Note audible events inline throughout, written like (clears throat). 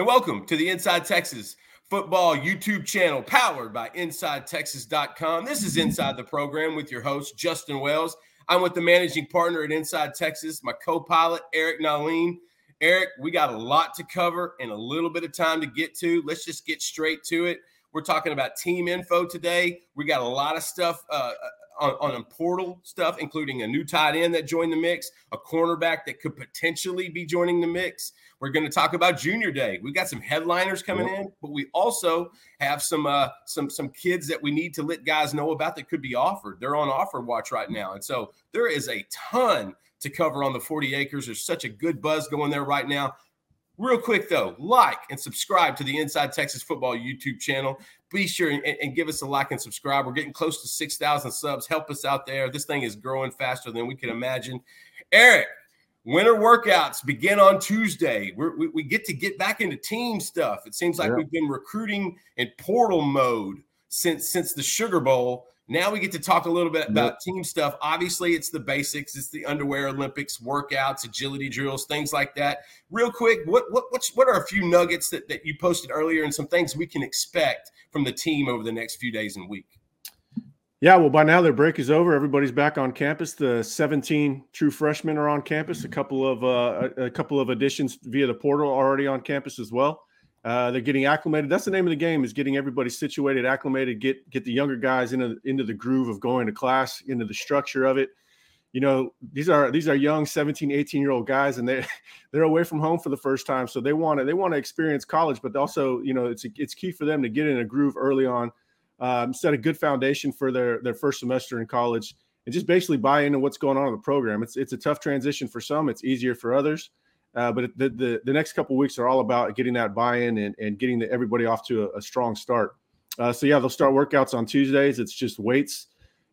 and welcome to the Inside Texas Football YouTube channel powered by InsideTexas.com. This is Inside the Program with your host, Justin Wells. I'm with the managing partner at Inside Texas, my co pilot, Eric Nahlin. Eric, we got a lot to cover and a little bit of time to get to. Let's just get straight to it. We're talking about team info today. We got a lot of stuff uh, on, on portal stuff, including a new tight end that joined the mix, a cornerback that could potentially be joining the mix. We're going to talk about Junior Day. We've got some headliners coming yep. in, but we also have some uh, some some kids that we need to let guys know about that could be offered. They're on offer watch right now, and so there is a ton to cover on the 40 acres. There's such a good buzz going there right now. Real quick though, like and subscribe to the Inside Texas Football YouTube channel. Be sure and, and give us a like and subscribe. We're getting close to 6,000 subs. Help us out there. This thing is growing faster than we can imagine. Eric, winter workouts begin on Tuesday. We're, we we get to get back into team stuff. It seems like yeah. we've been recruiting in portal mode since since the Sugar Bowl now we get to talk a little bit about team stuff. Obviously, it's the basics. It's the underwear Olympics, workouts, agility drills, things like that. Real quick, what what what's, what are a few nuggets that, that you posted earlier and some things we can expect from the team over the next few days and week? Yeah, well, by now their break is over. Everybody's back on campus. The 17 true freshmen are on campus. A couple of uh, a, a couple of additions via the portal already on campus as well. Uh, they're getting acclimated. That's the name of the game: is getting everybody situated, acclimated, get get the younger guys into into the groove of going to class, into the structure of it. You know, these are these are young 17, 18 year old guys, and they (laughs) they're away from home for the first time, so they want to they want to experience college, but also you know it's it's key for them to get in a groove early on, um, set a good foundation for their their first semester in college, and just basically buy into what's going on in the program. It's it's a tough transition for some, it's easier for others. Uh, but the, the, the next couple weeks are all about getting that buy-in and, and getting the, everybody off to a, a strong start. Uh, so yeah, they'll start workouts on Tuesdays. It's just weights.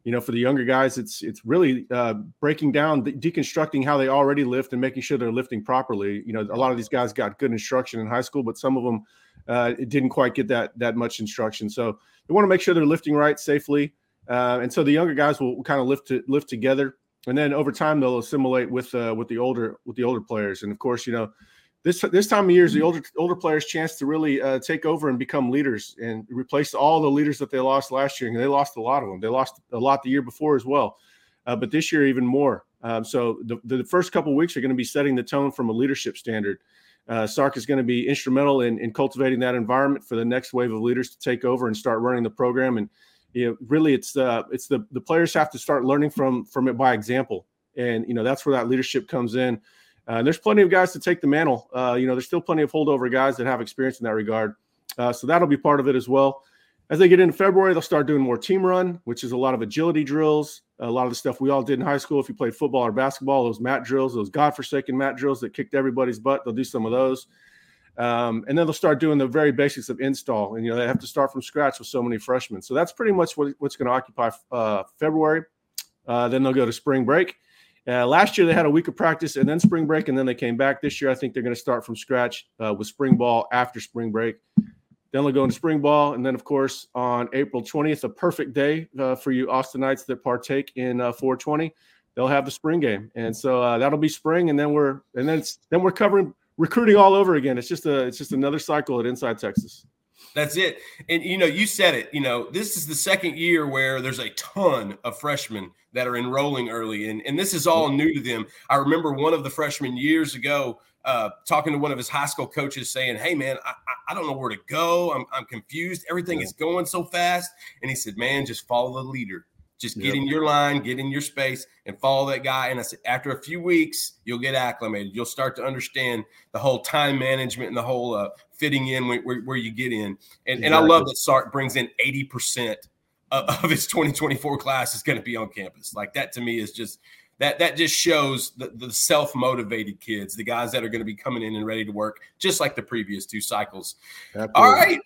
You know, for the younger guys, it's it's really uh, breaking down, deconstructing how they already lift and making sure they're lifting properly. You know, a lot of these guys got good instruction in high school, but some of them uh, it didn't quite get that that much instruction. So they want to make sure they're lifting right safely. Uh, and so the younger guys will kind of lift to, lift together and then over time they'll assimilate with uh, with the older with the older players. And of course, you know, this this time of year is the older older players' chance to really uh, take over and become leaders and replace all the leaders that they lost last year. And they lost a lot of them. They lost a lot the year before as well, uh, but this year even more. Um, so the, the first couple weeks are going to be setting the tone from a leadership standard. Uh, Sark is going to be instrumental in, in cultivating that environment for the next wave of leaders to take over and start running the program and you know, really it's uh, it's the the players have to start learning from from it by example, and you know that's where that leadership comes in. Uh, there's plenty of guys to take the mantle. Uh, you know, there's still plenty of holdover guys that have experience in that regard. Uh, so that'll be part of it as well. As they get into February, they'll start doing more team run, which is a lot of agility drills, a lot of the stuff we all did in high school. If you played football or basketball, those mat drills, those godforsaken mat drills that kicked everybody's butt, they'll do some of those. Um, and then they'll start doing the very basics of install. And, you know, they have to start from scratch with so many freshmen. So that's pretty much what, what's going to occupy uh, February. Uh, then they'll go to spring break. Uh, last year they had a week of practice and then spring break, and then they came back. This year I think they're going to start from scratch uh, with spring ball after spring break. Then they'll go into spring ball, and then of course on April 20th, a perfect day uh, for you Austinites that partake in uh, 420. They'll have the spring game, and so uh, that'll be spring, and then we're and then it's then we're covering recruiting all over again. It's just a it's just another cycle at Inside Texas. That's it. And you know, you said it, you know, this is the second year where there's a ton of freshmen that are enrolling early and and this is all new to them. I remember one of the freshmen years ago uh, talking to one of his high school coaches saying, Hey man, I, I don't know where to go. I'm, I'm confused. Everything is going so fast. And he said, man, just follow the leader. Just get yep. in your line, get in your space, and follow that guy. And I said, after a few weeks, you'll get acclimated. You'll start to understand the whole time management and the whole uh, fitting in where, where, where, you get in. And, exactly. and I love that Sark brings in 80% of, of his 2024 class is going to be on campus. Like that to me is just that that just shows the, the self-motivated kids, the guys that are going to be coming in and ready to work, just like the previous two cycles. Absolutely. All right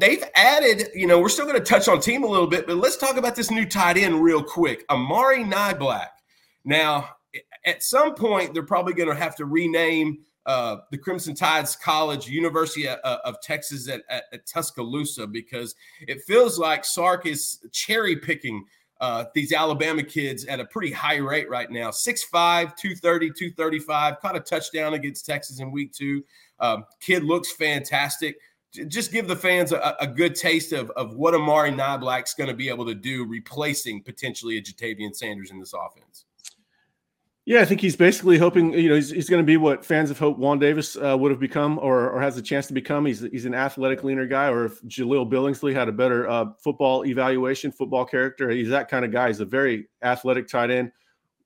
they've added, you know, we're still going to touch on team a little bit, but let's talk about this new tight end real quick. Amari Niblack. Now, at some point, they're probably going to have to rename uh, the Crimson Tides College, University of, of Texas at, at, at, Tuscaloosa, because it feels like Sark is cherry picking uh, these Alabama kids at a pretty high rate right now 6'5, 230, 235, caught a touchdown against Texas in week two. Um, kid looks fantastic. Just give the fans a, a good taste of, of what Amari Niblack's going to be able to do, replacing potentially a Ja'Tavion Sanders in this offense. Yeah, I think he's basically hoping, you know, he's, he's going to be what fans have hoped Juan Davis uh, would have become or, or has a chance to become. He's he's an athletic leaner guy, or if Jahleel Billingsley had a better uh, football evaluation, football character, he's that kind of guy. He's a very athletic tight end,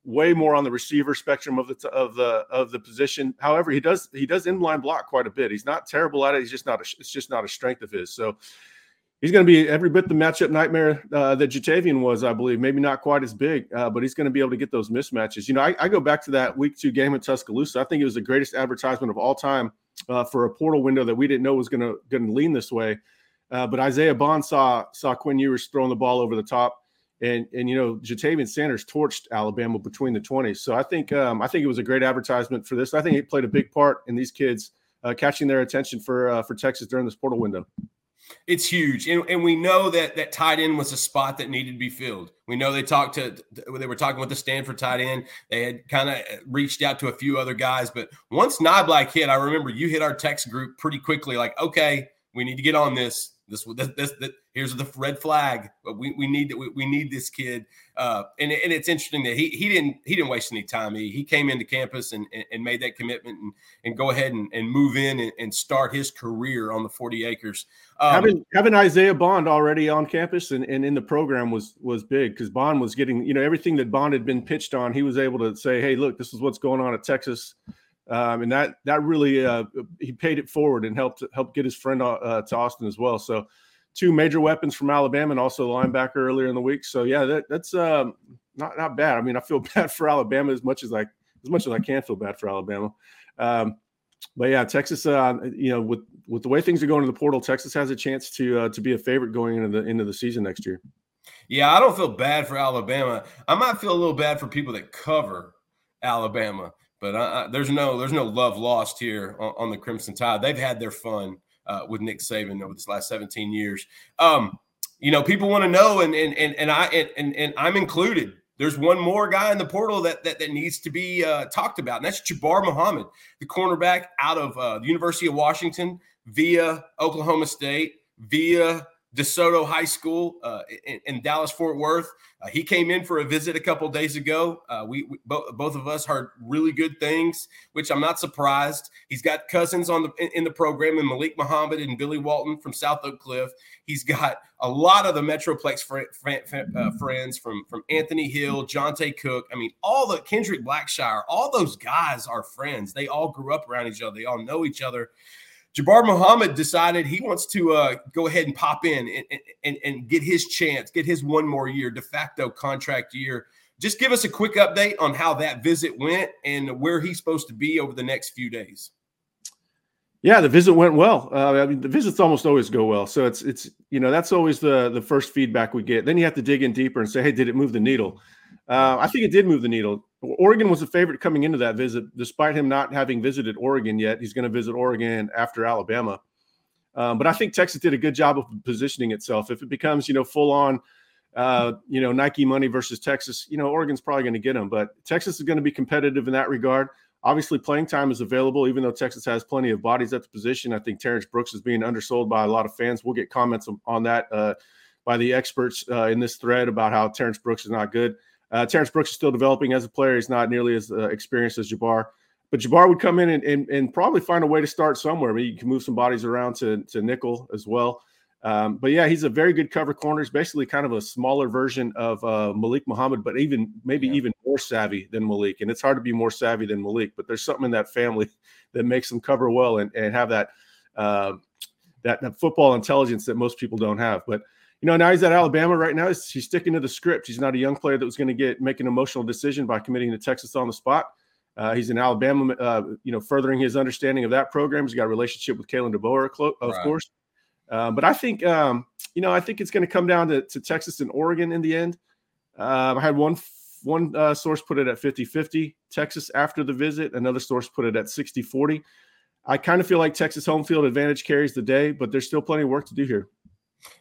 way more on the receiver spectrum of the of the of the position. However, he does he does inline block quite a bit. He's not terrible at it. He's just not a, it's just not a strength of his. So he's going to be every bit the matchup nightmare uh, that Ja'Tavion was, I believe. Maybe not quite as big, uh, but he's going to be able to get those mismatches. You know, I, I, go back to that week two game in Tuscaloosa. I think it was the greatest advertisement of all time uh, for a portal window that we didn't know was going to going to lean this way. Uh, but Isaiah Bond saw saw Quinn Ewers throwing the ball over the top. And, and you know Ja'Tavion Sanders torched Alabama between the 20s, so I think um, I think it was a great advertisement for this. I think it played a big part in these kids uh, catching their attention for uh, for Texas during this portal window. It's huge, and, and we know that that tight end was a spot that needed to be filled. We know they talked to they were talking with the Stanford tight end. They had kind of uh, reached out to a few other guys, but once Niblack hit, I remember you hit our text group pretty quickly. Like, okay, we need to get on this. This, this, this, this here's the red flag. We, we need we, we need this kid. Uh, and, and it's interesting that he he didn't he didn't waste any time. He, he came into campus and, and made that commitment and, and go ahead and, and move in and, and start his career on the 40 acres. Um, having having Isaiah Bond already on campus and, and in the program was was big because Bond was getting you know everything that Bond had been pitched on. He was able to say, hey, look, this is what's going on at Texas. Um, and that that really uh, he paid it forward and helped help get his friend uh, to Austin as well. So two major weapons from Alabama and also the linebacker earlier in the week. So yeah, that, that's um, not not bad. I mean, I feel (laughs) bad for Alabama as much as I as much as I can feel bad for Alabama. Um, but yeah, Texas, uh, you know, with with the way things are going in the portal, Texas has a chance to uh, to be a favorite going into the into the season next year. Yeah, I don't feel bad for Alabama. I might feel a little bad for people that cover Alabama but uh, there's no there's no love lost here on, on, the Crimson Tide. They've had their fun uh, with Nick Saban over this last 17 years. Um, you know, people want to know, and and and, and I and, and I'm included. There's one more guy in the portal that that, that needs to be uh, talked about, and that's Jabbar Muhammad, the cornerback out of uh, the University of Washington via Oklahoma State via DeSoto High School uh, in, in, Dallas Fort Worth. Uh, he came in for a visit a couple days ago. Uh, we, we both, both of us heard really good things, which I'm not surprised. He's got cousins on the in, in the program, and Malik Muhammad and Billy Walton from South Oak Cliff. He's got a lot of the Metroplex fr- fr- uh, friends from from Anthony Hill, Jonte Cook. I mean, all the Kendrick Blackshire, all those guys are friends. They all grew up around each other. They all know each other. Jabbar Muhammad decided he wants to uh, go ahead and pop in and, and, and get his chance, get his one more year, de facto contract year. Just give us a quick update on how that visit went and where he's supposed to be over the next few days. Yeah, the visit went well. Uh, I mean, the visits almost always go well. So it's it's you know that's always the the first feedback we get. Then you have to dig in deeper and say, hey, did it move the needle? Uh, I think it did move the needle. Oregon was a favorite coming into that visit, despite him not having visited Oregon yet. He's going to visit Oregon after Alabama. Um, but I think Texas did a good job of positioning itself. If it becomes, you know, full on, uh, you know, Nike money versus Texas, you know, Oregon's probably going to get them. But Texas is going to be competitive in that regard. Obviously, playing time is available, even though Texas has plenty of bodies at the position. I think Terrence Brooks is being undersold by a lot of fans. We'll get comments on that uh, by the experts uh, in this thread about how Terrence Brooks is not good. Uh, Terrence Brooks is still developing as a player. He's not nearly as uh, experienced as Jabbar. But Jabbar would come in and, and, and, probably find a way to start somewhere. I mean, you can move some bodies around to, to nickel as well. Um, but yeah, he's a very good cover corner. He's basically kind of a smaller version of uh, Malik Muhammad, but even maybe yeah. even more savvy than Malik. And it's hard to be more savvy than Malik, but there's something in that family (laughs) that makes them cover well and, and have that, uh, that that football intelligence that most people don't have. But you know, now he's at Alabama right now. He's, he's sticking to the script. He's not a young player that was going to get make an emotional decision by committing to Texas on the spot. Uh, he's in Alabama, uh, you know, furthering his understanding of that program. He's got a relationship with Kalen DeBoer, of right. course. Uh, but I think, um, you know, I think it's going to come down to, to, Texas and Oregon in the end. Um, I had one one uh, source put it at 50 50, Texas after the visit. Another source put it at 60 40. I kind of feel like Texas home field advantage carries the day, but there's still plenty of work to do here.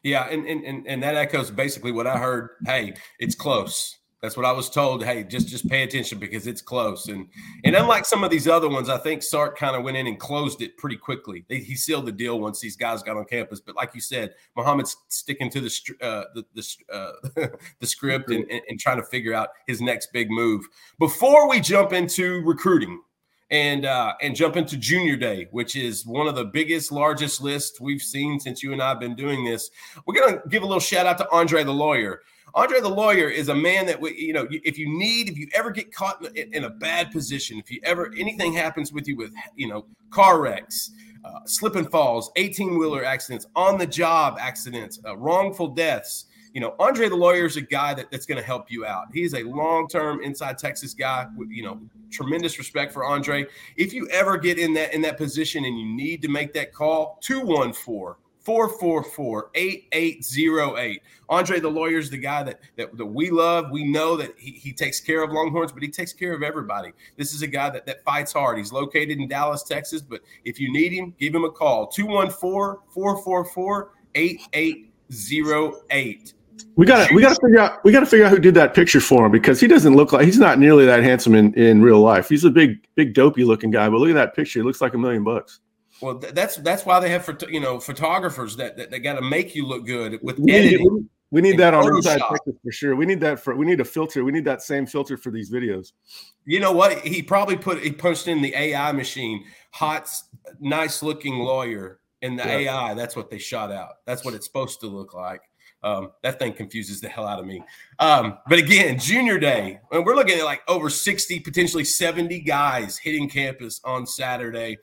Yeah, and and and, and that echoes basically what I heard. Hey, it's close. That's what I was told. Hey, just just pay attention because it's close. And and unlike some of these other ones, I think Sark kind of went in and closed it pretty quickly. He sealed the deal once these guys got on campus. But like you said, Muhammad's sticking to the uh, the the, uh, (laughs) the script and, and, and trying to figure out his next big move. Before we jump into recruiting, and uh, and jump into Junior Day, which is one of the biggest, largest lists we've seen since you and I have been doing this. We're gonna give a little shout out to Andre the lawyer. Andre the lawyer is a man that we, you know, if you need, if you ever get caught in, a bad position, if you ever anything happens with you with, you know, car wrecks, uh, slip and falls, 18 wheeler accidents, on the job accidents, uh, wrongful deaths, you know, Andre the lawyer is a guy that, that's going to help you out. He's a long term inside Texas guy. With, you know, tremendous respect for Andre. If you ever get in that in that position and you need to make that call, 214 444 8808. Andre the lawyer is the guy that, that, that we love. We know that he, he takes care of Longhorns, but he takes care of everybody. This is a guy that, that fights hard. He's located in Dallas, Texas, but if you need him, give him a call 214 444 8808. We gotta we got to figure out we got to figure out who did that picture for him because he doesn't look like he's not nearly that handsome in, in real life. He's a big big dopey looking guy, but look at that picture; it looks like a million bucks. Well, that's that's why they have for, you know photographers that that, that got to make you look good with we editing. Need, we need that on inside Texas for sure. We need that for we need a filter. We need that same filter for these videos. You know what? He probably put he punched in the AI machine, hot, nice looking lawyer in the yeah. AI. That's what they shot out. That's what it's supposed to look like. Um, that thing confuses the hell out of me. Um, but again, junior day, and we're looking at like over 60, potentially 70 guys hitting campus on Saturday.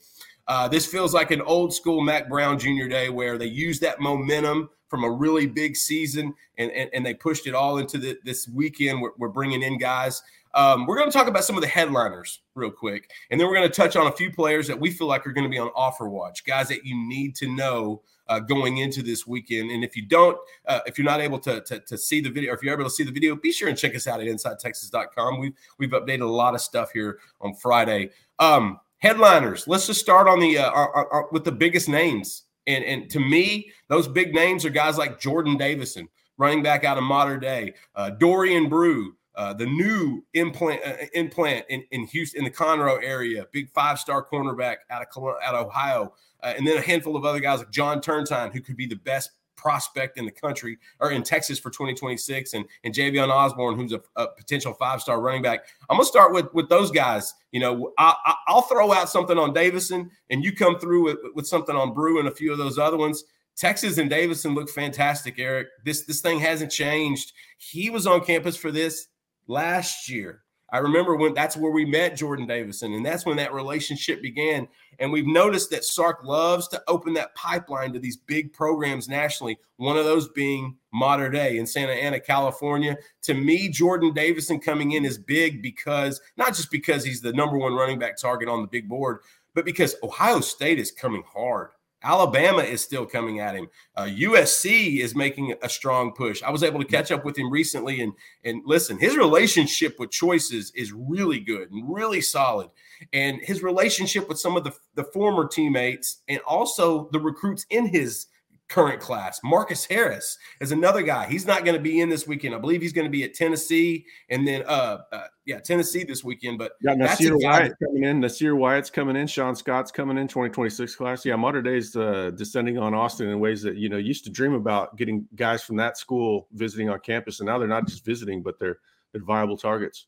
Uh, this feels like an old school Mack Brown junior day where they used that momentum from a really big season and, and, and they pushed it all into the, this weekend. We're, we're bringing in guys. Um, we're going to talk about some of the headliners real quick, and then we're going to touch on a few players that we feel like are going to be on offer watch, guys that you need to know uh, going into this weekend. And if you don't, uh, if you're not able to, to, to see the video, or if you're able to see the video, be sure and check us out at InsideTexas.com. We've we've updated a lot of stuff here on Friday. Um, headliners. Let's just start on the uh, with the biggest names. And and to me, those big names are guys like Jordan Davison, running back out of Mater Dei, uh, Dorian Brew. Uh, the new implant uh, implant in, in Houston in the Conroe area, big five star cornerback out of out of Ohio, uh, and then a handful of other guys like John Turntine, who could be the best prospect in the country or in Texas for 2026, and and Javion Osborne, who's a, a potential five star running back. I'm gonna start with with those guys. You know, I, will throw out something on Davison, and you come through with, with something on Brew and a few of those other ones. Texas and Davison look fantastic, Eric. This this thing hasn't changed. He was on campus for this last year. I remember when that's where we met Jordan Davison, and that's when that relationship began. And we've noticed that Sark loves to open that pipeline to these big programs nationally, one of those being Mater Dei in Santa Ana, California. To me, Jordan Davison coming in is big because not just because he's the number one running back target on the big board, but because Ohio State is coming hard. Alabama is still coming at him. Uh, USC is making a strong push. I was able to catch up with him recently, and and listen, his relationship with Choice's is really good and really solid, and his relationship with some of the the former teammates and also the recruits in his current class. Marcus Harris is another guy. He's not going to be in this weekend. I believe he's going to be at Tennessee and then uh, uh yeah, Tennessee this weekend. But yeah, Nasir Wyatt coming in. Nasir Wyatt's coming in. Sean Scott's coming in. 2026 class. Yeah, Mater Dei's uh, descending on Austin in ways that you know used to dream about getting guys from that school visiting on campus, and now they're not just visiting, but they're they're viable targets.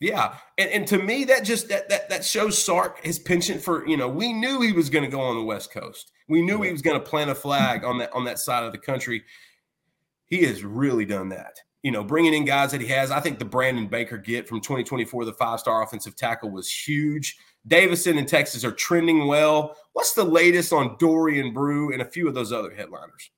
Yeah, and, and to me that just that that that shows Sark his penchant for you know we knew he was going to go on the West Coast. We knew he was going to plant a flag on that on that side of the country. He has really done that. You know, bringing in guys that he has. I think the Brandon Baker get from 2024, the five star offensive tackle, was huge. Davison and Texas are trending well. What's the latest on Dorian Brew and a few of those other headliners?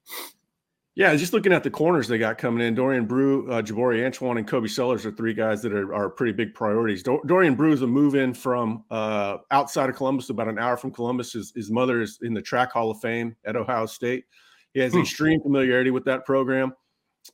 Yeah, just looking at the corners they got coming in, Dorian Brew, uh, Jaboree Antoine, and Kobe Sellers are three guys that are, are pretty big priorities. Dorian Brew is a move in from uh, outside of Columbus, about an hour from Columbus. His, his mother is in the Track Hall of Fame at Ohio State. He has hmm. extreme familiarity with that program.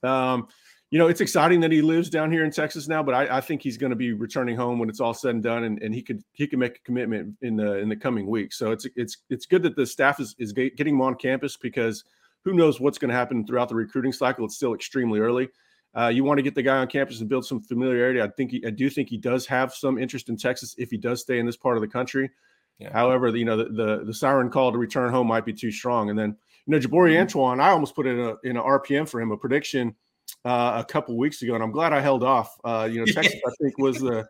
Um, you know, it's exciting that he lives down here in Texas now, but I, I think he's going to be returning home when it's all said and done, and, and he could he can make a commitment in the in the coming weeks. So it's it's it's good that the staff is is getting him on campus because – who knows what's going to happen throughout the recruiting cycle? It's still extremely early. Uh, you want to get the guy on campus and build some familiarity. I think he, I do think he does have some interest in Texas if he does stay in this part of the country. Yeah. However, you know the, the, the siren call to return home might be too strong. And then you know Jaboree mm-hmm. Antoine, I almost put in a in an RPM for him a prediction uh, a couple weeks ago, and I'm glad I held off. Uh, you know (laughs) Texas, I think was the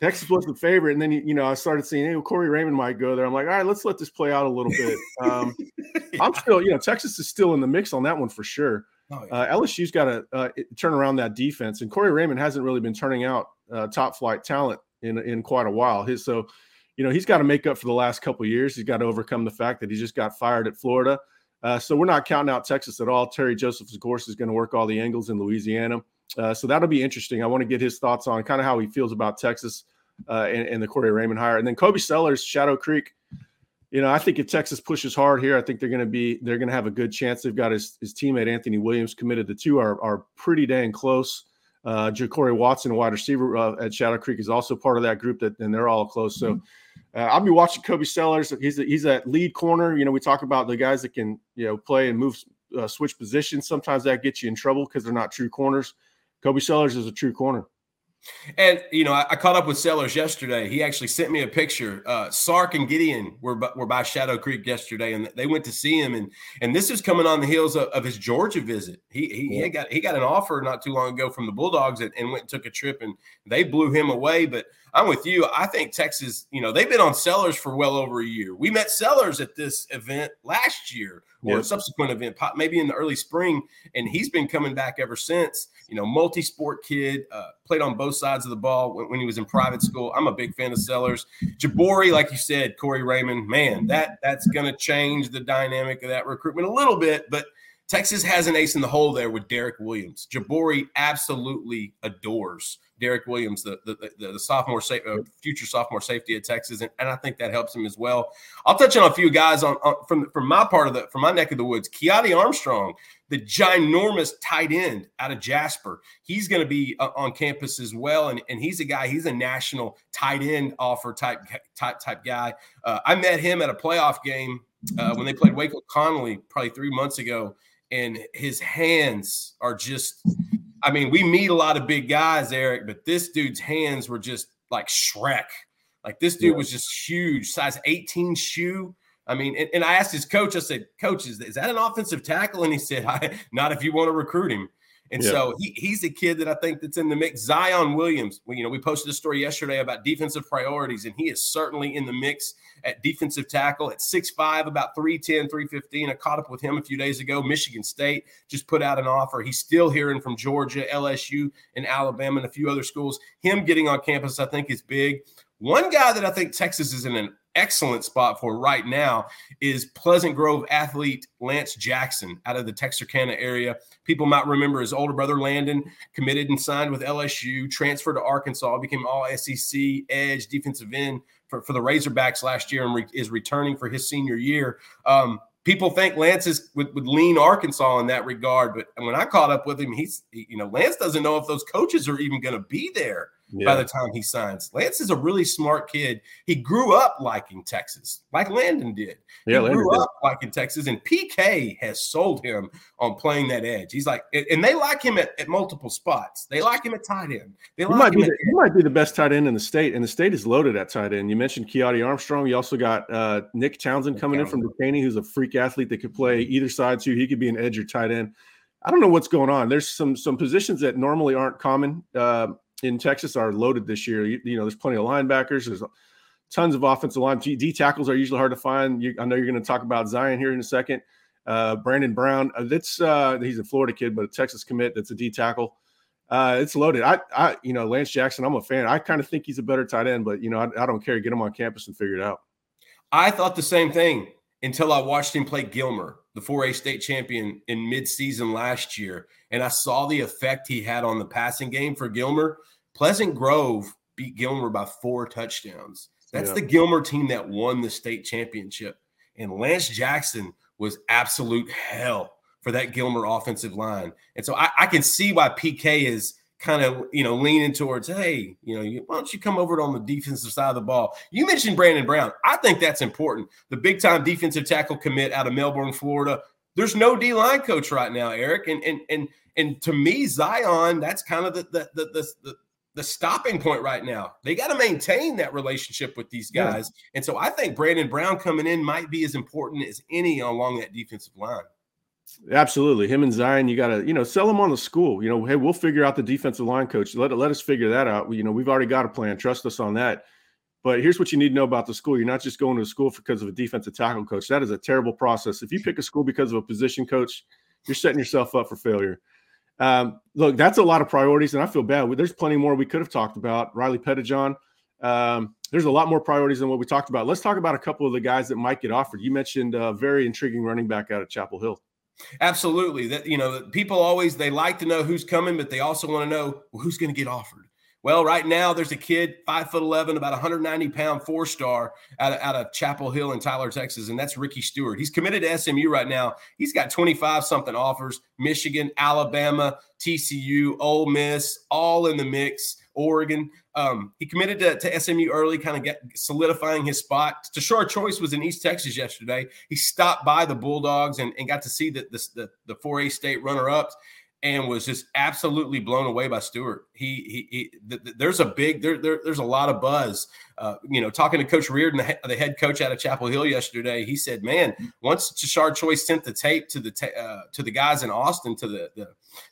Texas was the favorite, and then you know I started seeing, hey, Corey Raymond might go there. I'm like, all right, let's let this play out a little bit. Um, yeah. (laughs) I'm still, you know, Texas is still in the mix on that one for sure. Oh, yeah. uh, LSU's got to uh, turn around that defense, and Corey Raymond hasn't really been turning out uh, top flight talent in in quite a while. His so, you know, he's got to make up for the last couple years. He's got to overcome the fact that he just got fired at Florida. Uh, so we're not counting out Texas at all. Terry Joseph, of course, is going to work all the angles in Louisiana. Uh, so that'll be interesting. I want to get his thoughts on kind of how he feels about Texas uh, and, and, the Corey Raymond hire, and then Kobe Sellers, Shadow Creek. You know, I think if Texas pushes hard here, I think they're going to be they're going to have a good chance. They've got his, his teammate Anthony Williams committed. The two are are pretty dang close. Uh, JaCorey Watson, wide receiver uh, at Shadow Creek, is also part of that group. That and they're all close. So uh, I'll be watching Kobe Sellers. He's a, he's that lead corner. You know, we talk about the guys that can you know play and move, uh, switch positions. Sometimes that gets you in trouble because they're not true corners. Kobe Sellers is a true corner. And you know, I, I, caught up with Sellers yesterday. He actually sent me a picture. Uh, Sark and Gideon were were by Shadow Creek yesterday, and they went to see him. and And this is coming on the heels of, of his Georgia visit. He he, yeah. he, got he got an offer not too long ago from the Bulldogs, and, and, went and took a trip, and they blew him away. But I'm with you. I think Texas, you know, they've been on Sellers for well over a year. We met Sellers at this event last year or yeah. a subsequent event, maybe in the early spring, and he's been coming back ever since. You know, multi-sport kid, uh, played on both sides of the ball when, when, he was in private school. I'm a big fan of Sellers. Jaboree, like you said, Corey Raymond, man, that that's going to change the dynamic of that recruitment a little bit, but. Texas has an ace in the hole there with Derek Williams. Jaboree absolutely adores Derek Williams, the the, the, the sophomore, uh, future sophomore safety at Texas, and, and, I think that helps him as well. I'll touch on a few guys on, on from from my part of the from my neck of the woods. Kiadi Armstrong, the ginormous tight end out of Jasper, he's going to be uh, on campus as well, and, and he's a guy. He's a national tight end offer type type type guy. Uh, I met him at a playoff game uh, when they played Waco Connally probably three months ago, and his hands are just I mean, we meet a lot of big guys, Eric, but this dude's hands were just like Shrek. Like this dude yeah. was just huge, size 18 shoe. I mean, and, and, I asked his coach, I said, Coach, is, is that an offensive tackle? And he said, (laughs) Not if you want to recruit him. And yeah. so he, he's a kid that I think that's in the mix. Zion Williams, you know, we posted a story yesterday about defensive priorities, and he is certainly in the mix at defensive tackle at 6'5, about 310, 315. I caught up with him a few days ago. Michigan State just put out an offer. He's still hearing from Georgia, LSU, and Alabama, and a few other schools. Him getting on campus, I think, is big. One guy that I think Texas is in an excellent spot for right now is Pleasant Grove athlete Lance Jackson out of the Texarkana area. People might remember his older brother Landon committed and signed with LSU, transferred to Arkansas, became all SEC edge defensive end for, for the Razorbacks last year and re- is returning for his senior year. Um, people think Lance is would, would, lean Arkansas in that regard, but when I caught up with him, he's you know Lance doesn't know if those coaches are even going to be there yeah. by the time he signs. Lance is a really smart kid. He grew up liking Texas, like Landon did. Yeah, he Landon grew did. up liking Texas, and PK has sold him on playing that edge. He's like, and they like him at, at multiple spots. They like him at tight end. They like he might, be the, he might be the best tight end in the state, and the state is loaded at tight end. You mentioned Kiadi Armstrong. You also got uh, Nick Townsend coming Nick in from Duquesne, who's a freak athlete that could play either side too. He could be an edge or tight end. I don't know what's going on. There's some some positions that normally aren't common. Uh, in Texas are loaded this year. You, you, know, there's plenty of linebackers. There's tons of offensive line. D tackles are usually hard to find. You, I know you're going to talk about Zion here in a second. Uh, Brandon Brown. Uh, that's uh, he's a Florida kid, but a Texas commit. That's a D tackle. Uh, it's loaded. I, I, you know, Lance Jackson. I'm a fan. I kind of think he's a better tight end, but you know, I, I don't care. Get him on campus and figure it out. I thought the same thing until I watched him play Gilmer, the 4A state champion in midseason last year, and I saw the effect he had on the passing game for Gilmer. Pleasant Grove beat Gilmer by four touchdowns. That's yeah. the Gilmer team that won the state championship. And Lance Jackson was absolute hell for that Gilmer offensive line. And so I, I can see why PK is kind of, you know, leaning towards, hey, you know, why don't you come over on the defensive side of the ball? You mentioned Brandon Brown. I think that's important. The big time defensive tackle commit out of Melbourne, Florida, There's no D line coach right now, Eric, and and and and to me, Zion, that's kind of the the the the, the, the stopping point right now. They got to maintain that relationship with these guys, yeah. and so I think Brandon Brown coming in might be as important as any along that defensive line. Absolutely, him and Zion, you got to you know sell them on the school. You know, hey, we'll figure out the defensive line coach. Let let us figure that out. You know, we've already got a plan. Trust us on that. But here's what you need to know about the school. You're not just going to the school because of a defensive tackle coach. That is a terrible process. If you pick a school because of a position coach, you're setting yourself up for failure. Um, look, that's a lot of priorities, and I feel bad. There's plenty more we could have talked about. Riley Pettijohn. Um, there's a lot more priorities than what we talked about. Let's talk about a couple of the guys that might get offered. You mentioned a very intriguing running back out of Chapel Hill. Absolutely. That you know, people always they like to know who's coming, but they also want to know well, who's going to get offered. Well, right now there's a kid, five foot eleven, about 190 pound, four star out of, out of Chapel Hill in Tyler, Texas, and that's Ricky Stewart. He's committed to SMU right now. He's got 25 something offers: Michigan, Alabama, TCU, Ole Miss, all in the mix. Oregon. Um, he committed to, to, SMU early, kind of solidifying his spot. Tashard Choice was in East Texas yesterday. He stopped by the Bulldogs and, and got to see the, the, the 4A state runner ups and was just absolutely blown away by Stewart. He, he, he th- th- there's a big, there, there, there's a lot of buzz. Uh, you know, talking to Coach Reardon, the, he- the, head coach out of Chapel Hill yesterday, he said, "Man, once Tashard Choice sent the tape to the ta- uh, to the guys in Austin, to the the,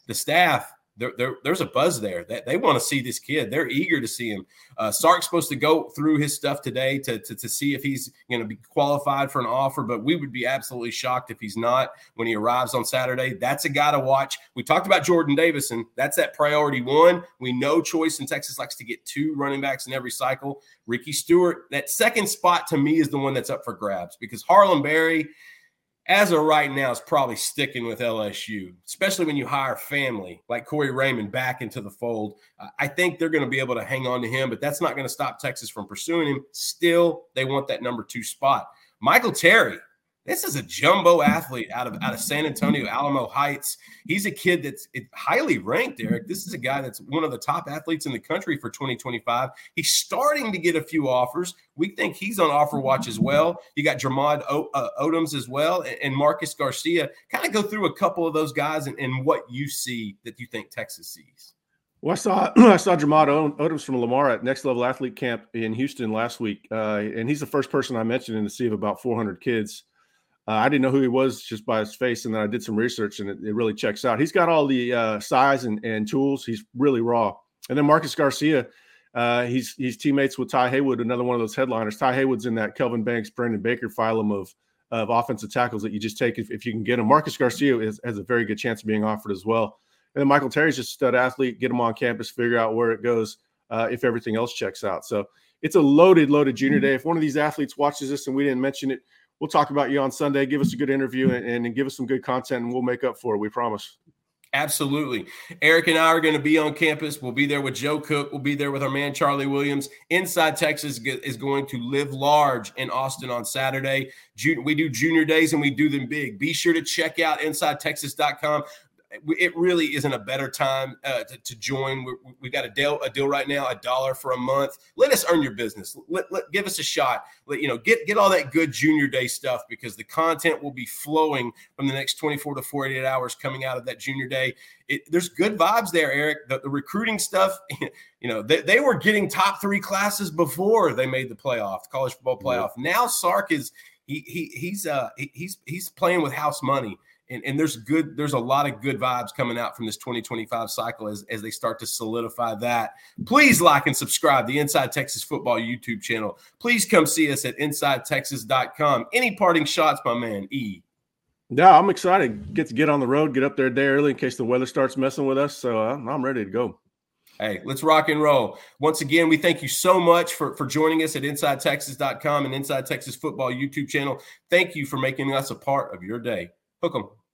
the staff, there, there, there's a buzz there that they want to see this kid. They're eager to see him. Uh, Sark's supposed to go through his stuff today to, to, to see if he's going to be qualified for an offer, but we would be absolutely shocked if he's not when he arrives on Saturday. That's a guy to watch. We talked about Jordan Davison. That's that priority one. We know Choice in Texas likes to get two running backs in every cycle. Ricky Stewart, that second spot to me is the one that's up for grabs because Harlem Berry – as of right now, is probably sticking with LSU, especially when you hire family like Corey Raymond back into the fold. I think they're going to be able to hang on to him, but that's not going to stop Texas from pursuing him. Still, they want that number two spot. Michael Terry, this is a jumbo athlete out of out of San Antonio, Alamo Heights. He's a kid that's highly ranked, Eric. This is a guy that's one of the top athletes in the country for 2025. He's starting to get a few offers. We think he's on offer watch as well. You got Jermod o- uh, Odoms as well and Marcus Garcia. Kind of go through a couple of those guys and, and what you see that you think Texas sees. Well, I saw (clears throat) I saw Jermod Odoms from Lamar at Next Level Athlete Camp in Houston last week, uh, and he's the first person I mentioned in the sea of about 400 kids. Uh, I didn't know who he was just by his face, and then I did some research, and it, it really checks out. He's got all the uh, size and, and tools. He's really raw. And then Marcus Garcia, uh, he's he's teammates with Ty Haywood, another one of those headliners. Ty Haywood's in that Kelvin Banks, Brandon Baker phylum of of offensive tackles that you just take if, if you can get him. Marcus Garcia is, has a very good chance of being offered as well. And then Michael Terry's just a stud athlete. Get him on campus, figure out where it goes uh, if everything else checks out. So it's a loaded, loaded junior mm-hmm. day. If one of these athletes watches this and we didn't mention it, we'll talk about you on Sunday. Give us a good interview and, and give us some good content, and we'll make up for it. We promise. Absolutely. Eric and I are going to be on campus. We'll be there with Joe Cook. We'll be there with our man Charlie Williams. Inside Texas is going to live large in Austin on Saturday. We do junior days and we do them big. Be sure to check out InsideTexas.com it really isn't a better time uh, to, to, join. we we got a deal, a deal right now, a dollar for a month. Let us earn your business. Let, let, give us a shot. Let, you know, get get all that good junior day stuff because the content will be flowing from the next 24 to 48 hours coming out of that junior day. It, there's good vibes there, Eric. The, the recruiting stuff, (laughs) you know, they, they, were getting top three classes before they made the playoff, the college football playoff. Mm-hmm. Now Sark is he, he he's uh he's he's playing with house money and, and there's good there's a lot of good vibes coming out from this 2025 cycle as, as they start to solidify that. Please like and subscribe the inside texas football youtube channel. Please come see us at insidetexas.com any parting shots my man e? Yeah i'm excited. Get to get on the road get up there a day early in case the weather starts messing with us. So uh, i'm ready to go. Hey, let's rock and roll. Once again, we thank you so much for, for joining us at InsideTexas.com and Inside Texas Football YouTube channel. Thank you for making us a part of your day. Welkom.